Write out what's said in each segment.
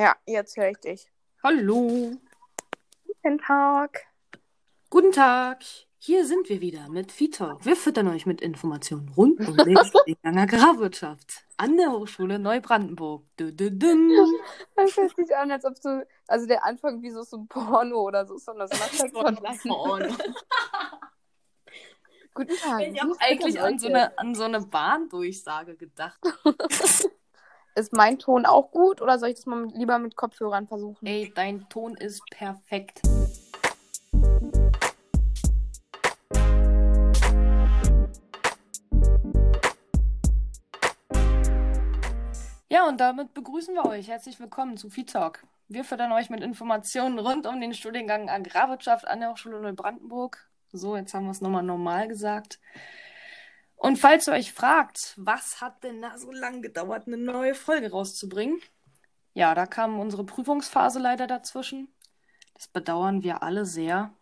Ja, jetzt höre ich dich. Hallo. Guten Tag. Guten Tag. Hier sind wir wieder mit Vitalk. Wir füttern euch mit Informationen rund um den Studiengang Agrarwirtschaft an der Hochschule Neubrandenburg. -dü -dü. Das hört sich an, als ob du, also der Anfang wie so, so ein Porno oder so, sondern so ein Porno. Guten Tag. Ich habe eigentlich an so, eine, an so eine Bahndurchsage gedacht. Ist mein Ton auch gut oder soll ich das mal mit, lieber mit Kopfhörern versuchen? Ey, dein Ton ist perfekt. Ja, und damit begrüßen wir euch. Herzlich willkommen zu Vitalk. Wir fördern euch mit Informationen rund um den Studiengang Agrarwirtschaft an der Hochschule Neubrandenburg. So, jetzt haben wir es nochmal normal gesagt. Und falls ihr euch fragt, was hat denn da so lange gedauert, eine neue Folge rauszubringen? Ja, da kam unsere Prüfungsphase leider dazwischen. Das bedauern wir alle sehr.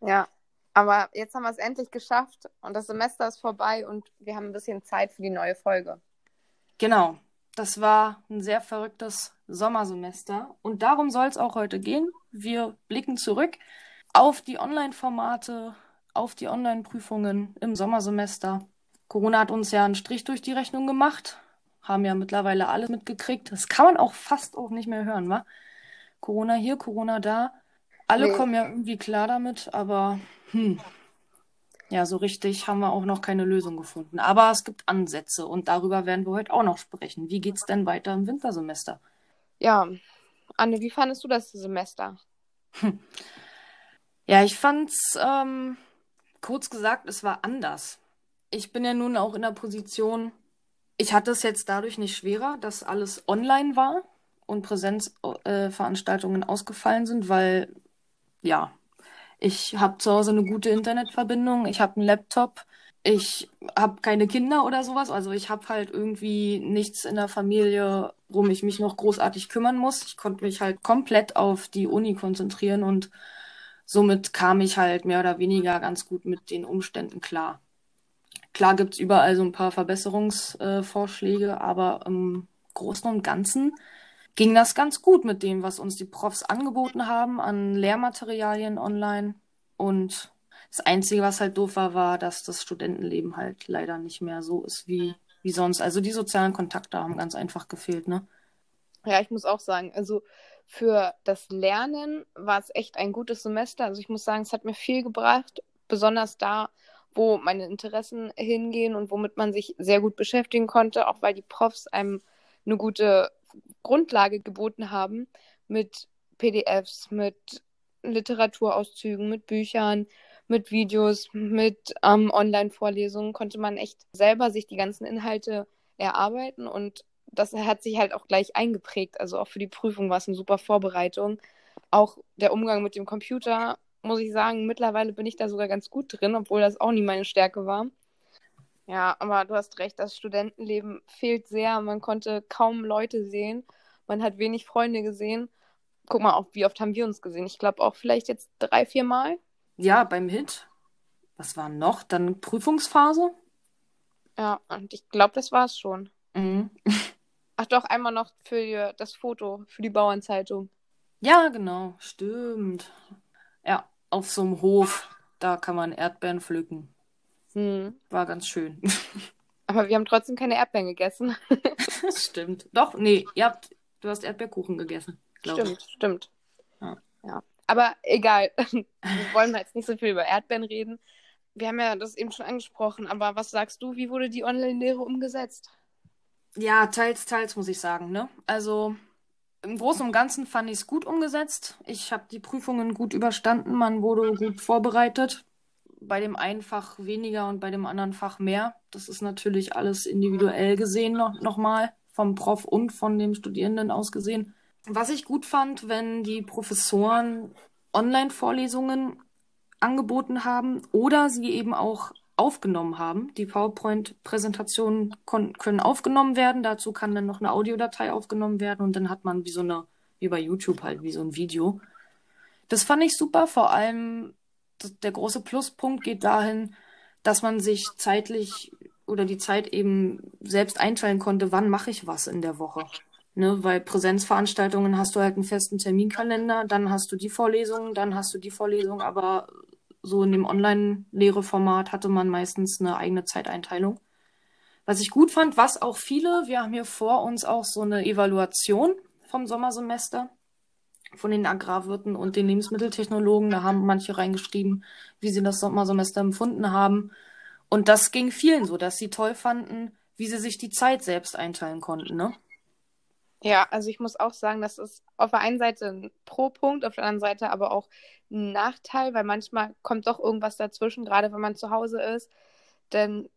Ja, aber jetzt haben wir es endlich geschafft und das Semester ist vorbei und wir haben ein bisschen Zeit für die neue Folge. Genau, das war ein sehr verrücktes Sommersemester und darum soll es auch heute gehen. Wir blicken zurück auf die Online-Formate, auf die Online-Prüfungen im Sommersemester. Corona hat uns ja einen Strich durch die Rechnung gemacht, haben ja mittlerweile alles mitgekriegt. Das kann man auch fast auch nicht mehr hören, wa? Corona hier, Corona da. Alle Nee. kommen ja irgendwie klar damit, aber hm. Ja, so richtig haben wir auch noch keine Lösung gefunden. Aber es gibt Ansätze und darüber werden wir heute auch noch sprechen. Wie geht's denn weiter im Wintersemester? Ja, Anne, wie fandest du das Semester? Ja, ich fand's, ähm, kurz gesagt, es war anders. Ich bin ja nun auch in der Position, ich hatte es jetzt dadurch nicht schwerer, dass alles online war und Präsenzveranstaltungen ausgefallen sind, weil, ja, ich habe zu Hause eine gute Internetverbindung, ich habe einen Laptop, ich habe keine Kinder oder sowas, also ich habe halt irgendwie nichts in der Familie, worum ich mich noch großartig kümmern muss. Ich konnte mich halt komplett auf die Uni konzentrieren und somit kam ich halt mehr oder weniger ganz gut mit den Umständen klar. Klar gibt's überall so ein paar Verbesserungsvorschläge, aber im Großen und Ganzen ging das ganz gut mit dem, was uns die Profs angeboten haben an Lehrmaterialien online. Und das Einzige, was halt doof war, war, dass das Studentenleben halt leider nicht mehr so ist wie, wie sonst. Also die sozialen Kontakte haben ganz einfach gefehlt, ne? Ja, ich muss auch sagen, also für das Lernen war es echt ein gutes Semester. Also ich muss sagen, es hat mir viel gebracht, besonders da, wo meine Interessen hingehen und womit man sich sehr gut beschäftigen konnte, auch weil die Profs einem eine gute Grundlage geboten haben mit PDFs, mit Literaturauszügen, mit Büchern, mit Videos, mit ähm, Online-Vorlesungen konnte man echt selber sich die ganzen Inhalte erarbeiten und das hat sich halt auch gleich eingeprägt. Also auch für die Prüfung war es eine super Vorbereitung. Auch der Umgang mit dem Computer, muss ich sagen, mittlerweile bin ich da sogar ganz gut drin, obwohl das auch nie meine Stärke war. Ja, aber du hast recht, das Studentenleben fehlt sehr. Man konnte kaum Leute sehen. Man hat wenig Freunde gesehen. Guck mal, auch wie oft haben wir uns gesehen? Ich glaube auch vielleicht jetzt drei, vier Mal. Ja, beim Hit. Was war noch? Dann Prüfungsphase. Ja, und ich glaube, das war's schon. Mhm. Ach doch, einmal noch für das Foto, für die Bauernzeitung. Ja, genau, stimmt. Ja, auf so einem Hof, da kann man Erdbeeren pflücken. Hm. War ganz schön. Aber wir haben trotzdem keine Erdbeeren gegessen. Stimmt. Doch, nee, ihr habt, du hast Erdbeerkuchen gegessen, glaube Stimmt, stimmt. Ja. ja. Aber egal. Wir wollen jetzt nicht so viel über Erdbeeren reden. Wir haben ja das eben schon angesprochen, aber was sagst du, wie wurde die Online-Lehre umgesetzt? ich. Ja, teils, teils, muss ich sagen, ne? Also, im Großen und Ganzen fand ich es gut umgesetzt. Ich habe die Prüfungen gut überstanden, man wurde gut vorbereitet. Bei dem einen Fach weniger und bei dem anderen Fach mehr. Das ist natürlich alles individuell gesehen noch, nochmal, vom Prof und von dem Studierenden aus gesehen. Was ich gut fand, wenn die Professoren Online-Vorlesungen angeboten haben oder sie eben auch aufgenommen haben. Die PowerPoint-Präsentationen können aufgenommen werden. Dazu kann dann noch eine Audiodatei aufgenommen werden und dann hat man wie so eine, wie bei YouTube halt, wie so ein Video. Das fand ich super. Vor allem der große Pluspunkt geht dahin, dass man sich zeitlich oder die Zeit eben selbst einteilen konnte, wann mache ich was in der Woche. Ne, weil Präsenzveranstaltungen hast du halt einen festen Terminkalender, dann hast du die Vorlesung, dann hast du die Vorlesung, aber so in dem Online-Lehre-Format hatte man meistens eine eigene Zeiteinteilung. Was ich gut fand, was auch viele, wir haben hier vor uns auch so eine Evaluation vom Sommersemester von den Agrarwirten und den Lebensmitteltechnologen. Da haben manche reingeschrieben, wie sie das Sommersemester empfunden haben. Und das ging vielen so, dass sie toll fanden, wie sie sich die Zeit selbst einteilen konnten, ne? Ja, also ich muss auch sagen, das ist auf der einen Seite ein Pro-Punkt, auf der anderen Seite aber auch ein Nachteil, weil manchmal kommt doch irgendwas dazwischen, gerade wenn man zu Hause ist. Denn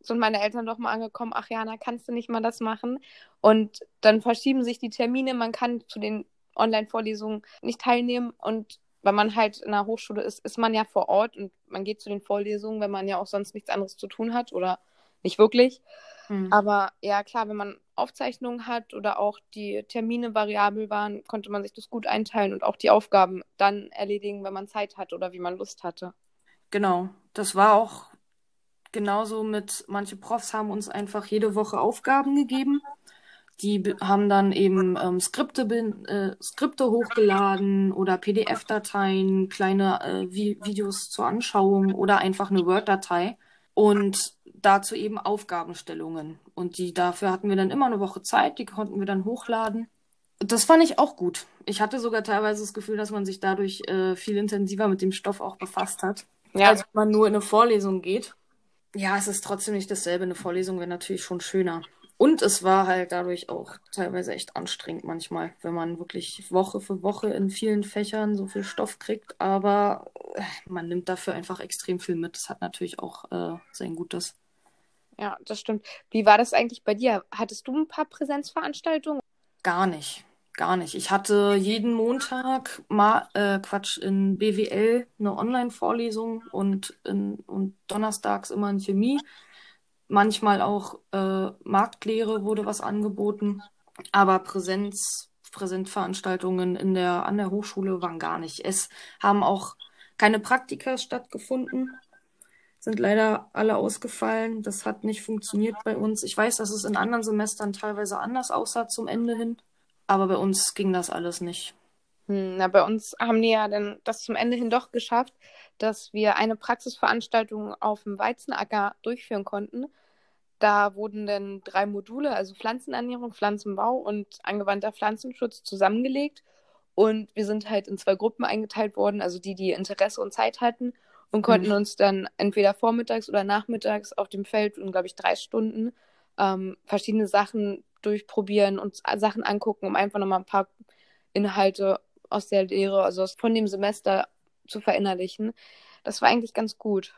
sind meine Eltern doch mal angekommen, ach Jana, kannst du nicht mal das machen? Und dann verschieben sich die Termine, man kann zu den Online-Vorlesungen nicht teilnehmen und wenn man halt in der Hochschule ist, ist man ja vor Ort und man geht zu den Vorlesungen, wenn man ja auch sonst nichts anderes zu tun hat oder nicht wirklich. Mhm. Aber ja, klar, wenn man Aufzeichnungen hat oder auch die Termine variabel waren, konnte man sich das gut einteilen und auch die Aufgaben dann erledigen, wenn man Zeit hat oder wie man Lust hatte. Genau, das war auch genauso mit, manche Profs haben uns einfach jede Woche Aufgaben gegeben. Die haben dann eben ähm, Skripte, äh, Skripte hochgeladen oder PDF-Dateien, kleine äh, Vi Videos zur Anschauung oder einfach eine Word-Datei und dazu eben Aufgabenstellungen. Und die dafür hatten wir dann immer eine Woche Zeit, die konnten wir dann hochladen. Das fand ich auch gut. Ich hatte sogar teilweise das Gefühl, dass man sich dadurch äh, viel intensiver mit dem Stoff auch befasst hat, ja. als wenn man nur in eine Vorlesung geht. Ja, es ist trotzdem nicht dasselbe. Eine Vorlesung wäre natürlich schon schöner. Und es war halt dadurch auch teilweise echt anstrengend manchmal, wenn man wirklich Woche für Woche in vielen Fächern so viel Stoff kriegt. Aber äh, man nimmt dafür einfach extrem viel mit. Das hat natürlich auch äh, sein Gutes. Ja, das stimmt. Wie war das eigentlich bei dir? Hattest du ein paar Präsenzveranstaltungen? Gar nicht. Gar nicht. Ich hatte jeden Montag mal, äh, Quatsch, in BWL eine Online-Vorlesung und, in, und donnerstags immer in Chemie manchmal auch äh, Marktlehre wurde was angeboten, aber Präsenz, Präsenzveranstaltungen in der, an der Hochschule waren gar nicht. Es haben auch keine Praktika stattgefunden, sind leider alle ausgefallen. Das hat nicht funktioniert bei uns. Ich weiß, dass es in anderen Semestern teilweise anders aussah zum Ende hin, aber bei uns ging das alles nicht. Hm, na, bei uns haben die ja dann das zum Ende hin doch geschafft, dass wir eine Praxisveranstaltung auf dem Weizenacker durchführen konnten. Da wurden dann drei Module, also Pflanzenernährung, Pflanzenbau und angewandter Pflanzenschutz zusammengelegt. Und wir sind halt in zwei Gruppen eingeteilt worden, also die, die Interesse und Zeit hatten und konnten mhm. uns dann entweder vormittags oder nachmittags auf dem Feld in, glaube ich, drei Stunden ähm, verschiedene Sachen durchprobieren und Sachen angucken, um einfach nochmal ein paar Inhalte aus der Lehre, also von dem Semester zu verinnerlichen. Das war eigentlich ganz gut.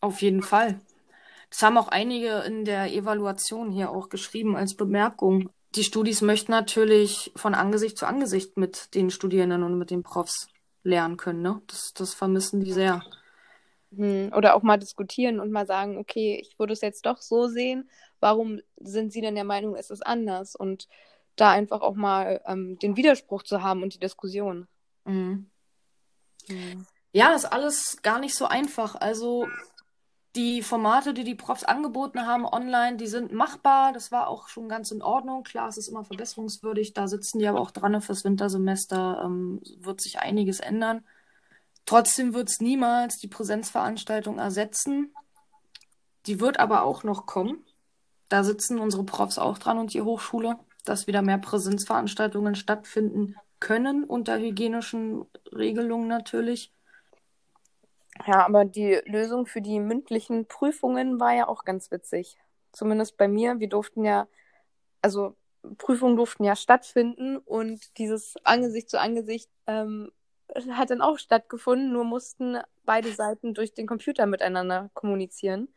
Auf jeden Fall. Das haben auch einige in der Evaluation hier auch geschrieben als Bemerkung. Die Studis möchten natürlich von Angesicht zu Angesicht mit den Studierenden und mit den Profs lernen können. Ne? Das, das vermissen die sehr. Hm, oder auch mal diskutieren und mal sagen, okay, ich würde es jetzt doch so sehen. Warum sind Sie denn der Meinung, ist es anders? Und da einfach auch mal ähm, den Widerspruch zu haben und die Diskussion. Mhm. Mhm. Ja, ist alles gar nicht so einfach. Also die Formate, die die Profs angeboten haben online, die sind machbar. Das war auch schon ganz in Ordnung. Klar, es ist immer verbesserungswürdig. Da sitzen die aber auch dran fürs Wintersemester. Ähm, wird sich einiges ändern. Trotzdem wird es niemals die Präsenzveranstaltung ersetzen. Die wird aber auch noch kommen. Da sitzen unsere Profs auch dran und die Hochschule, dass wieder mehr Präsenzveranstaltungen stattfinden können unter hygienischen Regelungen natürlich. Ja, aber die Lösung für die mündlichen Prüfungen war ja auch ganz witzig. Zumindest bei mir. Wir durften ja, also Prüfungen durften ja stattfinden und dieses Angesicht zu Angesicht ähm, hat dann auch stattgefunden, nur mussten beide Seiten durch den Computer miteinander kommunizieren.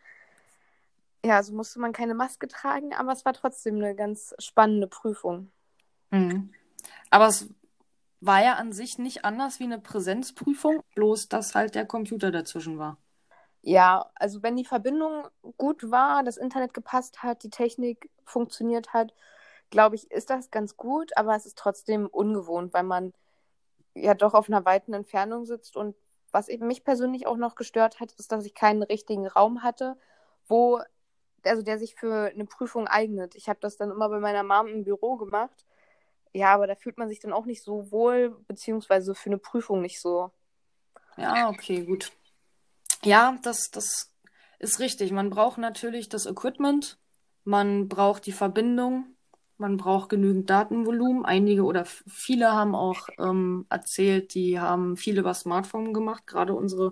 Ja, also musste man keine Maske tragen, aber es war trotzdem eine ganz spannende Prüfung. Mhm. Aber es war ja an sich nicht anders wie eine Präsenzprüfung, bloß dass halt der Computer dazwischen war. Ja, also wenn die Verbindung gut war, das Internet gepasst hat, die Technik funktioniert hat, glaube ich, ist das ganz gut, aber es ist trotzdem ungewohnt, weil man ja doch auf einer weiten Entfernung sitzt und was mich persönlich auch noch gestört hat, ist, dass ich keinen richtigen Raum hatte, wo also der sich für eine Prüfung eignet. Ich habe das dann immer bei meiner Mom im Büro gemacht. Ja, aber da fühlt man sich dann auch nicht so wohl, beziehungsweise für eine Prüfung nicht so. Ja, okay, gut. Ja, das, das ist richtig. Man braucht natürlich das Equipment, man braucht die Verbindung, man braucht genügend Datenvolumen. Einige oder viele haben auch ähm, erzählt, die haben viel über Smartphone gemacht, gerade unsere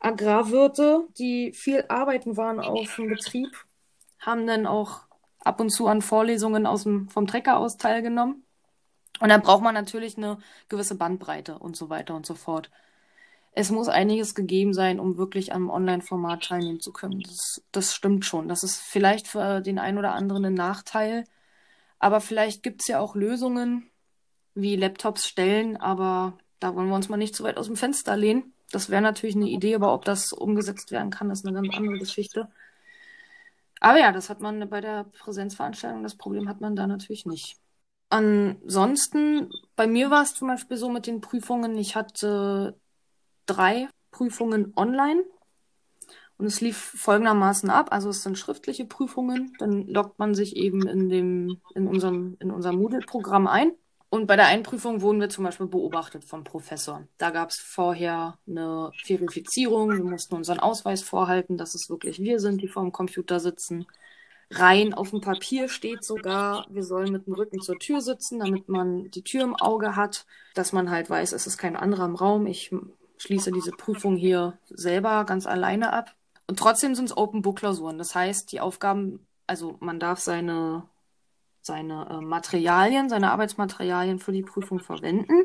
Agrarwirte, die viel arbeiten waren auf dem Betrieb, haben dann auch ab und zu an Vorlesungen aus dem, vom Trecker aus teilgenommen. Und dann braucht man natürlich eine gewisse Bandbreite und so weiter und so fort. Es muss einiges gegeben sein, um wirklich am Online-Format teilnehmen zu können. Das, das stimmt schon. Das ist vielleicht für den einen oder anderen ein Nachteil. Aber vielleicht gibt es ja auch Lösungen, wie Laptops stellen, aber da wollen wir uns mal nicht zu weit aus dem Fenster lehnen. Das wäre natürlich eine Idee, aber ob das umgesetzt werden kann, ist eine ganz andere Geschichte. Aber ja, das hat man bei der Präsenzveranstaltung, das Problem hat man da natürlich nicht. Ansonsten, bei mir war es zum Beispiel so mit den Prüfungen, ich hatte drei Prüfungen online und es lief folgendermaßen ab. Also es sind schriftliche Prüfungen, dann loggt man sich eben in dem, in unserem, in unser Moodle-Programm ein und bei der Einprüfung wurden wir zum Beispiel beobachtet vom Professor. Da gab es vorher eine Verifizierung. Wir mussten unseren Ausweis vorhalten, dass es wirklich wir sind, die vor dem Computer sitzen. Rein auf dem Papier steht sogar, wir sollen mit dem Rücken zur Tür sitzen, damit man die Tür im Auge hat, dass man halt weiß, es ist kein anderer im Raum. Ich schließe diese Prüfung hier selber ganz alleine ab. Und trotzdem sind es Open Book Klausuren. Das heißt, die Aufgaben, also man darf seine seine äh, Materialien, seine Arbeitsmaterialien für die Prüfung verwenden.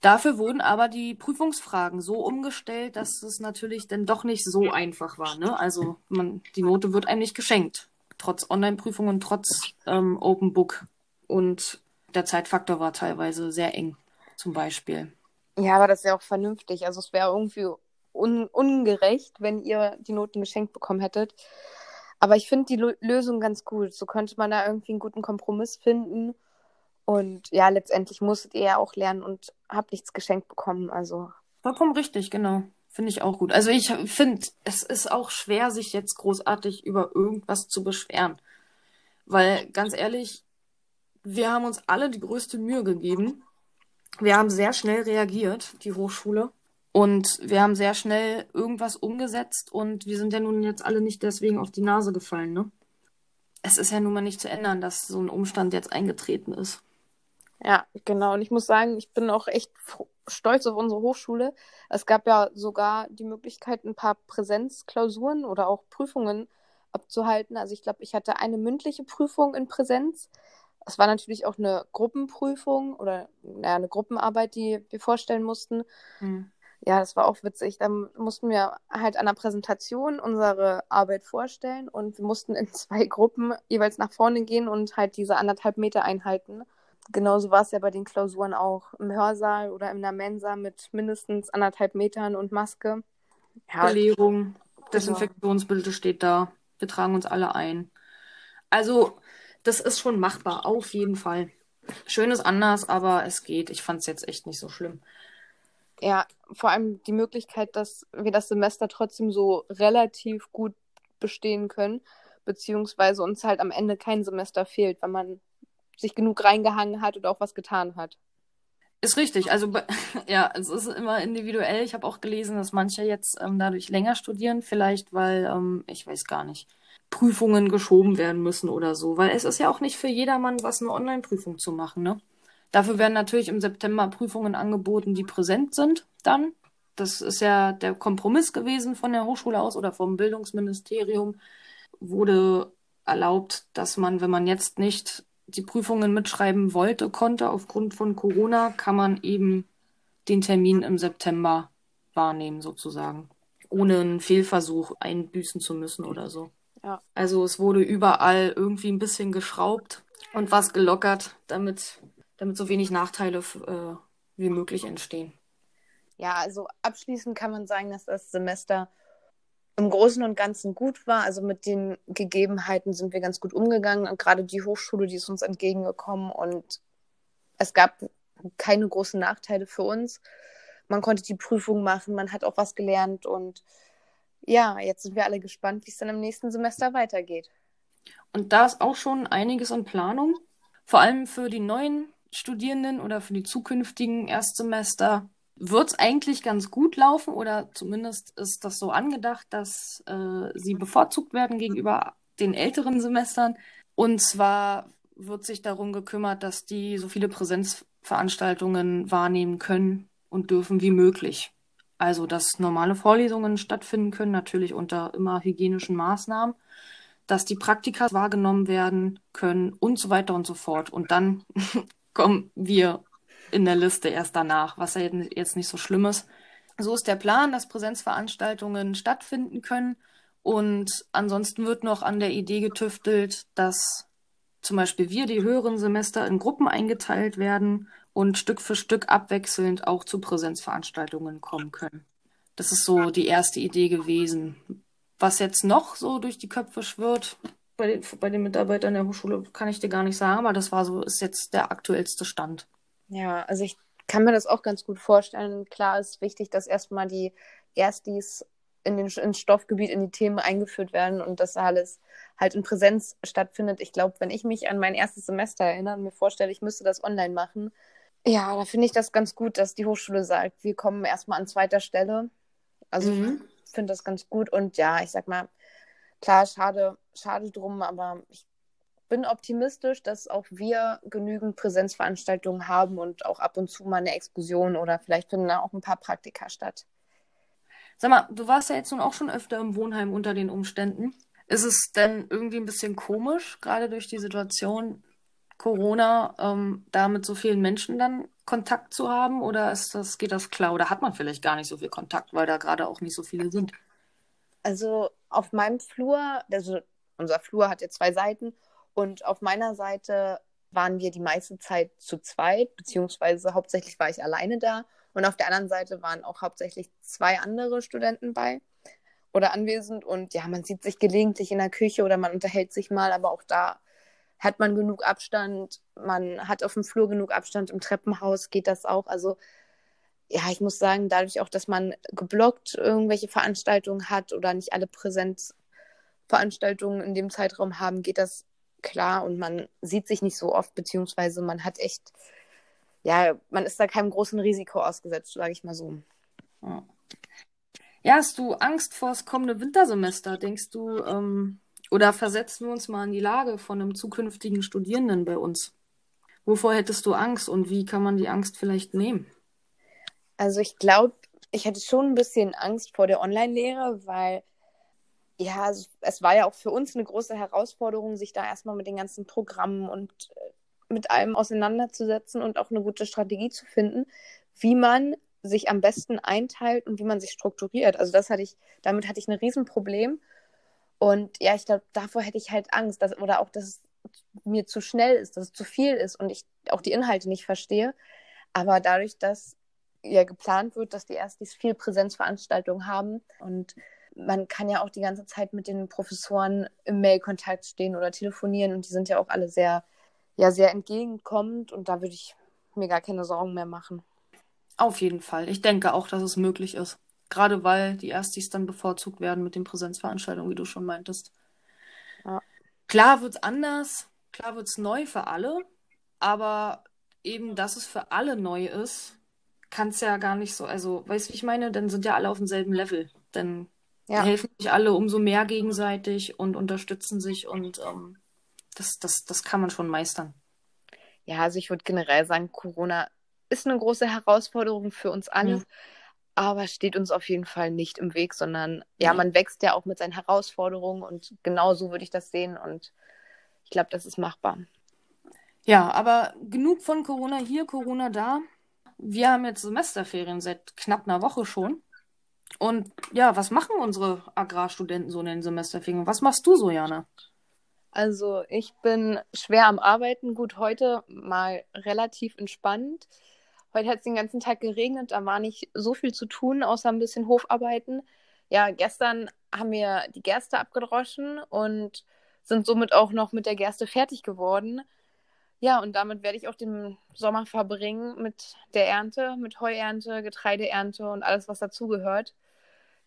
Dafür wurden aber die Prüfungsfragen so umgestellt, dass es natürlich dann doch nicht so einfach war. Ne? Also man, die Note wird einem nicht geschenkt, trotz Online-Prüfungen, trotz ähm, Open Book. Und der Zeitfaktor war teilweise sehr eng, zum Beispiel. Ja, aber das ist ja auch vernünftig. Also es wäre irgendwie un ungerecht, wenn ihr die Noten geschenkt bekommen hättet. Aber ich finde die Lösung ganz gut. So könnte man da irgendwie einen guten Kompromiss finden. Und ja, letztendlich musstet ihr ja auch lernen und habt nichts geschenkt bekommen. Also. Vollkommen richtig, genau. Finde ich auch gut. Also ich finde, es ist auch schwer, sich jetzt großartig über irgendwas zu beschweren. Weil, ganz ehrlich, wir haben uns alle die größte Mühe gegeben. Wir haben sehr schnell reagiert, die Hochschule. Und wir haben sehr schnell irgendwas umgesetzt und wir sind ja nun jetzt alle nicht deswegen auf die Nase gefallen, ne? Es ist ja nun mal nicht zu ändern, dass so ein Umstand jetzt eingetreten ist. Ja, genau. Und ich muss sagen, ich bin auch echt stolz auf unsere Hochschule. Es gab ja sogar die Möglichkeit, ein paar Präsenzklausuren oder auch Prüfungen abzuhalten. Also ich glaube, ich hatte eine mündliche Prüfung in Präsenz. Es war natürlich auch eine Gruppenprüfung oder naja, eine Gruppenarbeit, die wir vorstellen mussten. Mhm ja, das war auch witzig. Da mussten wir halt an der Präsentation unsere Arbeit vorstellen und wir mussten in zwei Gruppen jeweils nach vorne gehen und halt diese anderthalb Meter einhalten. Genauso war es ja bei den Klausuren auch im Hörsaal oder in der Mensa mit mindestens anderthalb Metern und Maske. Ja, Belegung, Desinfektionsbilder steht da. Wir tragen uns alle ein. Also, das ist schon machbar, auf jeden Fall. Schön ist anders, aber es geht. Ich fand es jetzt echt nicht so schlimm ja, vor allem die Möglichkeit, dass wir das Semester trotzdem so relativ gut bestehen können, beziehungsweise uns halt am Ende kein Semester fehlt, weil man sich genug reingehangen hat oder auch was getan hat. Ist richtig. Also ja, es ist immer individuell. Ich habe auch gelesen, dass manche jetzt ähm, dadurch länger studieren, vielleicht weil, ähm, ich weiß gar nicht, Prüfungen geschoben werden müssen oder so. Weil es ist ja auch nicht für jedermann was, eine Online-Prüfung zu machen, ne? Dafür werden natürlich im September Prüfungen angeboten, die präsent sind dann. Das ist ja der Kompromiss gewesen von der Hochschule aus oder vom Bildungsministerium. Wurde erlaubt, dass man, wenn man jetzt nicht die Prüfungen mitschreiben wollte, konnte aufgrund von Corona, kann man eben den Termin im September wahrnehmen, sozusagen. Ohne einen Fehlversuch einbüßen zu müssen oder so. Ja. Also es wurde überall irgendwie ein bisschen geschraubt und was gelockert, damit damit so wenig Nachteile äh, wie möglich entstehen. Ja, also abschließend kann man sagen, dass das Semester im Großen und Ganzen gut war. Also mit den Gegebenheiten sind wir ganz gut umgegangen. Und gerade die Hochschule, die ist uns entgegengekommen und es gab keine großen Nachteile für uns. Man konnte die Prüfung machen, man hat auch was gelernt und ja, jetzt sind wir alle gespannt, wie es dann im nächsten Semester weitergeht. Und da ist auch schon einiges in Planung. Vor allem für die neuen Studierenden oder für die zukünftigen Erstsemester wird es eigentlich ganz gut laufen oder zumindest ist das so angedacht, dass äh, sie bevorzugt werden gegenüber den älteren Semestern. Und zwar wird sich darum gekümmert, dass die so viele Präsenzveranstaltungen wahrnehmen können und dürfen wie möglich. Also, dass normale Vorlesungen stattfinden können, natürlich unter immer hygienischen Maßnahmen, dass die Praktika wahrgenommen werden können und so weiter und so fort. Und dann kommen wir in der Liste erst danach, was ja jetzt nicht so schlimm ist. So ist der Plan, dass Präsenzveranstaltungen stattfinden können. Und ansonsten wird noch an der Idee getüftelt, dass zum Beispiel wir, die höheren Semester, in Gruppen eingeteilt werden und Stück für Stück abwechselnd auch zu Präsenzveranstaltungen kommen können. Das ist so die erste Idee gewesen. Was jetzt noch so durch die Köpfe schwirrt, bei den, bei den Mitarbeitern der Hochschule kann ich dir gar nicht sagen, aber das war so, ist jetzt der aktuellste Stand. Ja, also ich kann mir das auch ganz gut vorstellen. Klar ist wichtig, dass erstmal die Erstis in den, ins Stoffgebiet, in die Themen eingeführt werden und dass alles halt in Präsenz stattfindet. Ich glaube, wenn ich mich an mein erstes Semester erinnere und mir vorstelle, ich müsste das online machen, ja, da finde ich das ganz gut, dass die Hochschule sagt, wir kommen erstmal an zweiter Stelle. Also mhm. ich finde das ganz gut und ja, ich sag mal, klar, schade, schade drum, aber ich bin optimistisch, dass auch wir genügend Präsenzveranstaltungen haben und auch ab und zu mal eine Exkursion oder vielleicht finden da auch ein paar Praktika statt. Sag mal, du warst ja jetzt nun auch schon öfter im Wohnheim unter den Umständen. Ist es denn irgendwie ein bisschen komisch, gerade durch die Situation, Corona ähm, da mit so vielen Menschen dann Kontakt zu haben? Oder ist das, geht das klar? Oder hat man vielleicht gar nicht so viel Kontakt, weil da gerade auch nicht so viele sind? Also auf meinem Flur, also unser Flur hat ja zwei Seiten und auf meiner Seite waren wir die meiste Zeit zu zweit, beziehungsweise hauptsächlich war ich alleine da. Und auf der anderen Seite waren auch hauptsächlich zwei andere Studenten bei oder anwesend. Und ja, man sieht sich gelegentlich in der Küche oder man unterhält sich mal, aber auch da hat man genug Abstand, man hat auf dem Flur genug Abstand, im Treppenhaus geht das auch. Also ja, ich muss sagen, dadurch auch, dass man geblockt irgendwelche Veranstaltungen hat oder nicht alle Präsenzveranstaltungen in dem Zeitraum haben, geht das klar und man sieht sich nicht so oft, beziehungsweise man hat echt, ja, man ist da keinem großen Risiko ausgesetzt, sage ich mal so. Ja, hast du Angst vor das kommende Wintersemester? Denkst du, ähm, oder versetzen wir uns mal in die Lage von einem zukünftigen Studierenden bei uns. Wovor hättest du Angst und wie kann man die Angst vielleicht nehmen? Also ich glaube, ich hätte schon ein bisschen Angst vor der Online-Lehre, weil ja, es war ja auch für uns eine große Herausforderung, sich da erstmal mit den ganzen Programmen und äh, mit allem auseinanderzusetzen und auch eine gute Strategie zu finden, wie man sich am besten einteilt und wie man sich strukturiert. Also das hatte ich, damit hatte ich ein Riesenproblem. Und ja, ich glaube, davor hätte ich halt Angst, dass, oder auch, dass es mir zu schnell ist, dass es zu viel ist und ich auch die Inhalte nicht verstehe. Aber dadurch, dass ja geplant wird, dass die Erstis viel Präsenzveranstaltungen haben und man kann ja auch die ganze Zeit mit den Professoren im Mailkontakt stehen oder telefonieren und die sind ja auch alle sehr, ja, sehr entgegenkommend und da würde ich mir gar keine Sorgen mehr machen. Auf jeden Fall. Ich denke auch, dass es möglich ist. Gerade weil die Erstis dann bevorzugt werden mit den Präsenzveranstaltungen, wie du schon meintest. Ja. Klar wird es anders, klar wird es neu für alle, aber eben, dass es für alle neu ist, kann es ja gar nicht so, also, weißt du, wie ich meine? Dann sind ja alle auf demselben Level. Dann ja. helfen sich alle umso mehr gegenseitig und unterstützen sich und ähm, das, das, das kann man schon meistern. Ja, also ich würde generell sagen, Corona ist eine große Herausforderung für uns alle. Ja aber steht uns auf jeden Fall nicht im Weg, sondern ja, man wächst ja auch mit seinen Herausforderungen und genau so würde ich das sehen und ich glaube, das ist machbar. Ja, aber genug von Corona hier, Corona da. Wir haben jetzt Semesterferien seit knapp einer Woche schon. Und ja, was machen unsere Agrarstudenten so in den Semesterferien? Was machst du so, Jana? Also, ich bin schwer am Arbeiten. Gut, heute mal relativ entspannt. Heute hat es den ganzen Tag geregnet, da war nicht so viel zu tun, außer ein bisschen Hofarbeiten. Ja, gestern haben wir die Gerste abgedroschen und sind somit auch noch mit der Gerste fertig geworden. Ja, und damit werde ich auch den Sommer verbringen mit der Ernte, mit Heuernte, Getreideernte und alles, was dazugehört.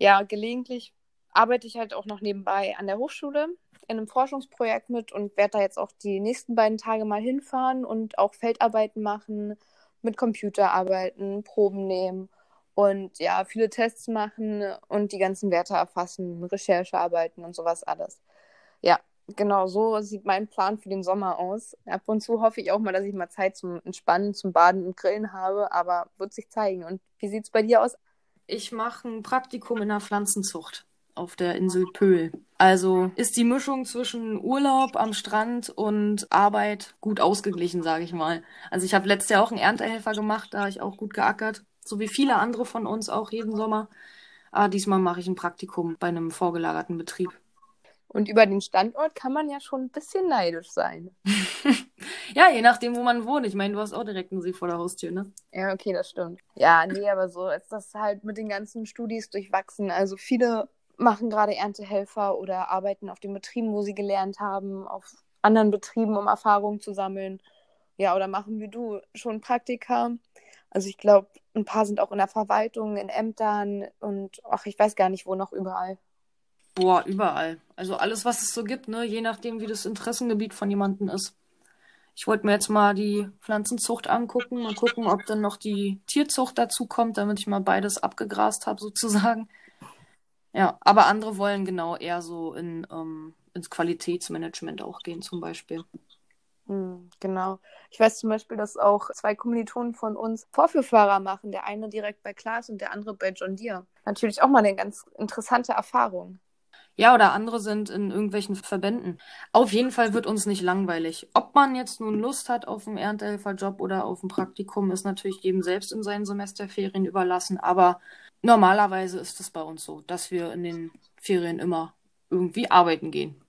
Ja, gelegentlich arbeite ich halt auch noch nebenbei an der Hochschule in einem Forschungsprojekt mit und werde da jetzt auch die nächsten beiden Tage mal hinfahren und auch Feldarbeiten machen, mit Computer arbeiten, Proben nehmen und ja, viele Tests machen und die ganzen Werte erfassen, Recherchearbeiten und sowas alles. Ja, genau so sieht mein Plan für den Sommer aus. Ab und zu hoffe ich auch mal, dass ich mal Zeit zum Entspannen, zum Baden und Grillen habe, aber wird sich zeigen. Und wie sieht es bei dir aus? Ich mache ein Praktikum in der Pflanzenzucht auf der Insel Pöhl. Also ist die Mischung zwischen Urlaub am Strand und Arbeit gut ausgeglichen, sage ich mal. Also ich habe letztes Jahr auch einen Erntehelfer gemacht, da habe ich auch gut geackert, so wie viele andere von uns auch jeden Sommer. Aber diesmal mache ich ein Praktikum bei einem vorgelagerten Betrieb. Und über den Standort kann man ja schon ein bisschen neidisch sein. ja, je nachdem, wo man wohnt. Ich meine, du hast auch direkt einen See vor der Haustür, ne? Ja, okay, das stimmt. Ja, nee, aber so ist das halt mit den ganzen Studis durchwachsen. Also viele machen gerade Erntehelfer oder arbeiten auf den Betrieben, wo sie gelernt haben, auf anderen Betrieben, um Erfahrungen zu sammeln. Ja, oder machen wie du schon Praktika. Also ich glaube, ein paar sind auch in der Verwaltung, in Ämtern und ach, ich weiß gar nicht, wo noch überall. Boah, überall. Also alles, was es so gibt, ne? Je nachdem, wie das Interessengebiet von jemandem ist. Ich wollte mir jetzt mal die Pflanzenzucht angucken, mal gucken, ob dann noch die Tierzucht dazu kommt, damit ich mal beides abgegrast habe, sozusagen. Ja, aber andere wollen genau eher so in, ähm, ins Qualitätsmanagement auch gehen, zum Beispiel. Hm, genau. Ich weiß zum Beispiel, dass auch zwei Kommilitonen von uns Vorführfahrer machen. Der eine direkt bei Klaas und der andere bei John Deere. Natürlich auch mal eine ganz interessante Erfahrung. Ja, oder andere sind in irgendwelchen Verbänden. Auf jeden Fall wird uns nicht langweilig. Ob man jetzt nun Lust hat auf einen Erntehelferjob oder auf ein Praktikum, ist natürlich jedem selbst in seinen Semesterferien überlassen. Aber normalerweise ist es bei uns so, dass wir in den Ferien immer irgendwie arbeiten gehen.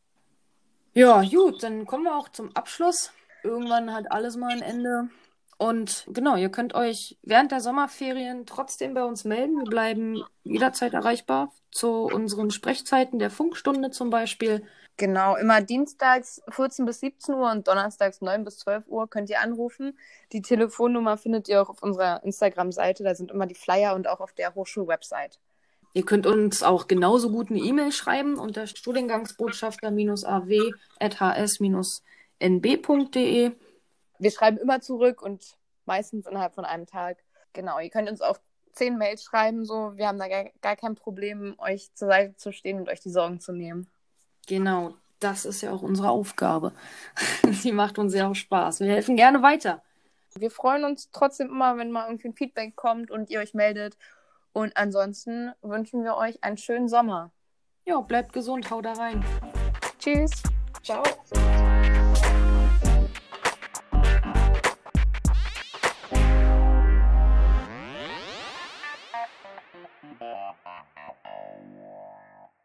Ja, gut, dann kommen wir auch zum Abschluss. Irgendwann hat alles mal ein Ende. Und genau, ihr könnt euch während der Sommerferien trotzdem bei uns melden. Wir bleiben jederzeit erreichbar zu unseren Sprechzeiten der Funkstunde zum Beispiel. Genau, immer dienstags 14 bis 17 Uhr und donnerstags 9 bis 12 Uhr könnt ihr anrufen. Die Telefonnummer findet ihr auch auf unserer Instagram-Seite. Da sind immer die Flyer und auch auf der Hochschul-Website. Ihr könnt uns auch genauso gut eine E-Mail schreiben unter studiengangsbotschafter-aw-hs-nb.de. Wir schreiben immer zurück und meistens innerhalb von einem Tag. Genau, ihr könnt uns auch zehn Mails schreiben, so. Wir haben da gar, gar kein Problem, euch zur Seite zu stehen und euch die Sorgen zu nehmen. Genau, das ist ja auch unsere Aufgabe. Sie macht uns ja auch Spaß. Wir helfen gerne weiter. Wir freuen uns trotzdem immer, wenn mal irgendwie ein Feedback kommt und ihr euch meldet. Und ansonsten wünschen wir euch einen schönen Sommer. Ja, bleibt gesund, hau da rein. Tschüss. Ciao.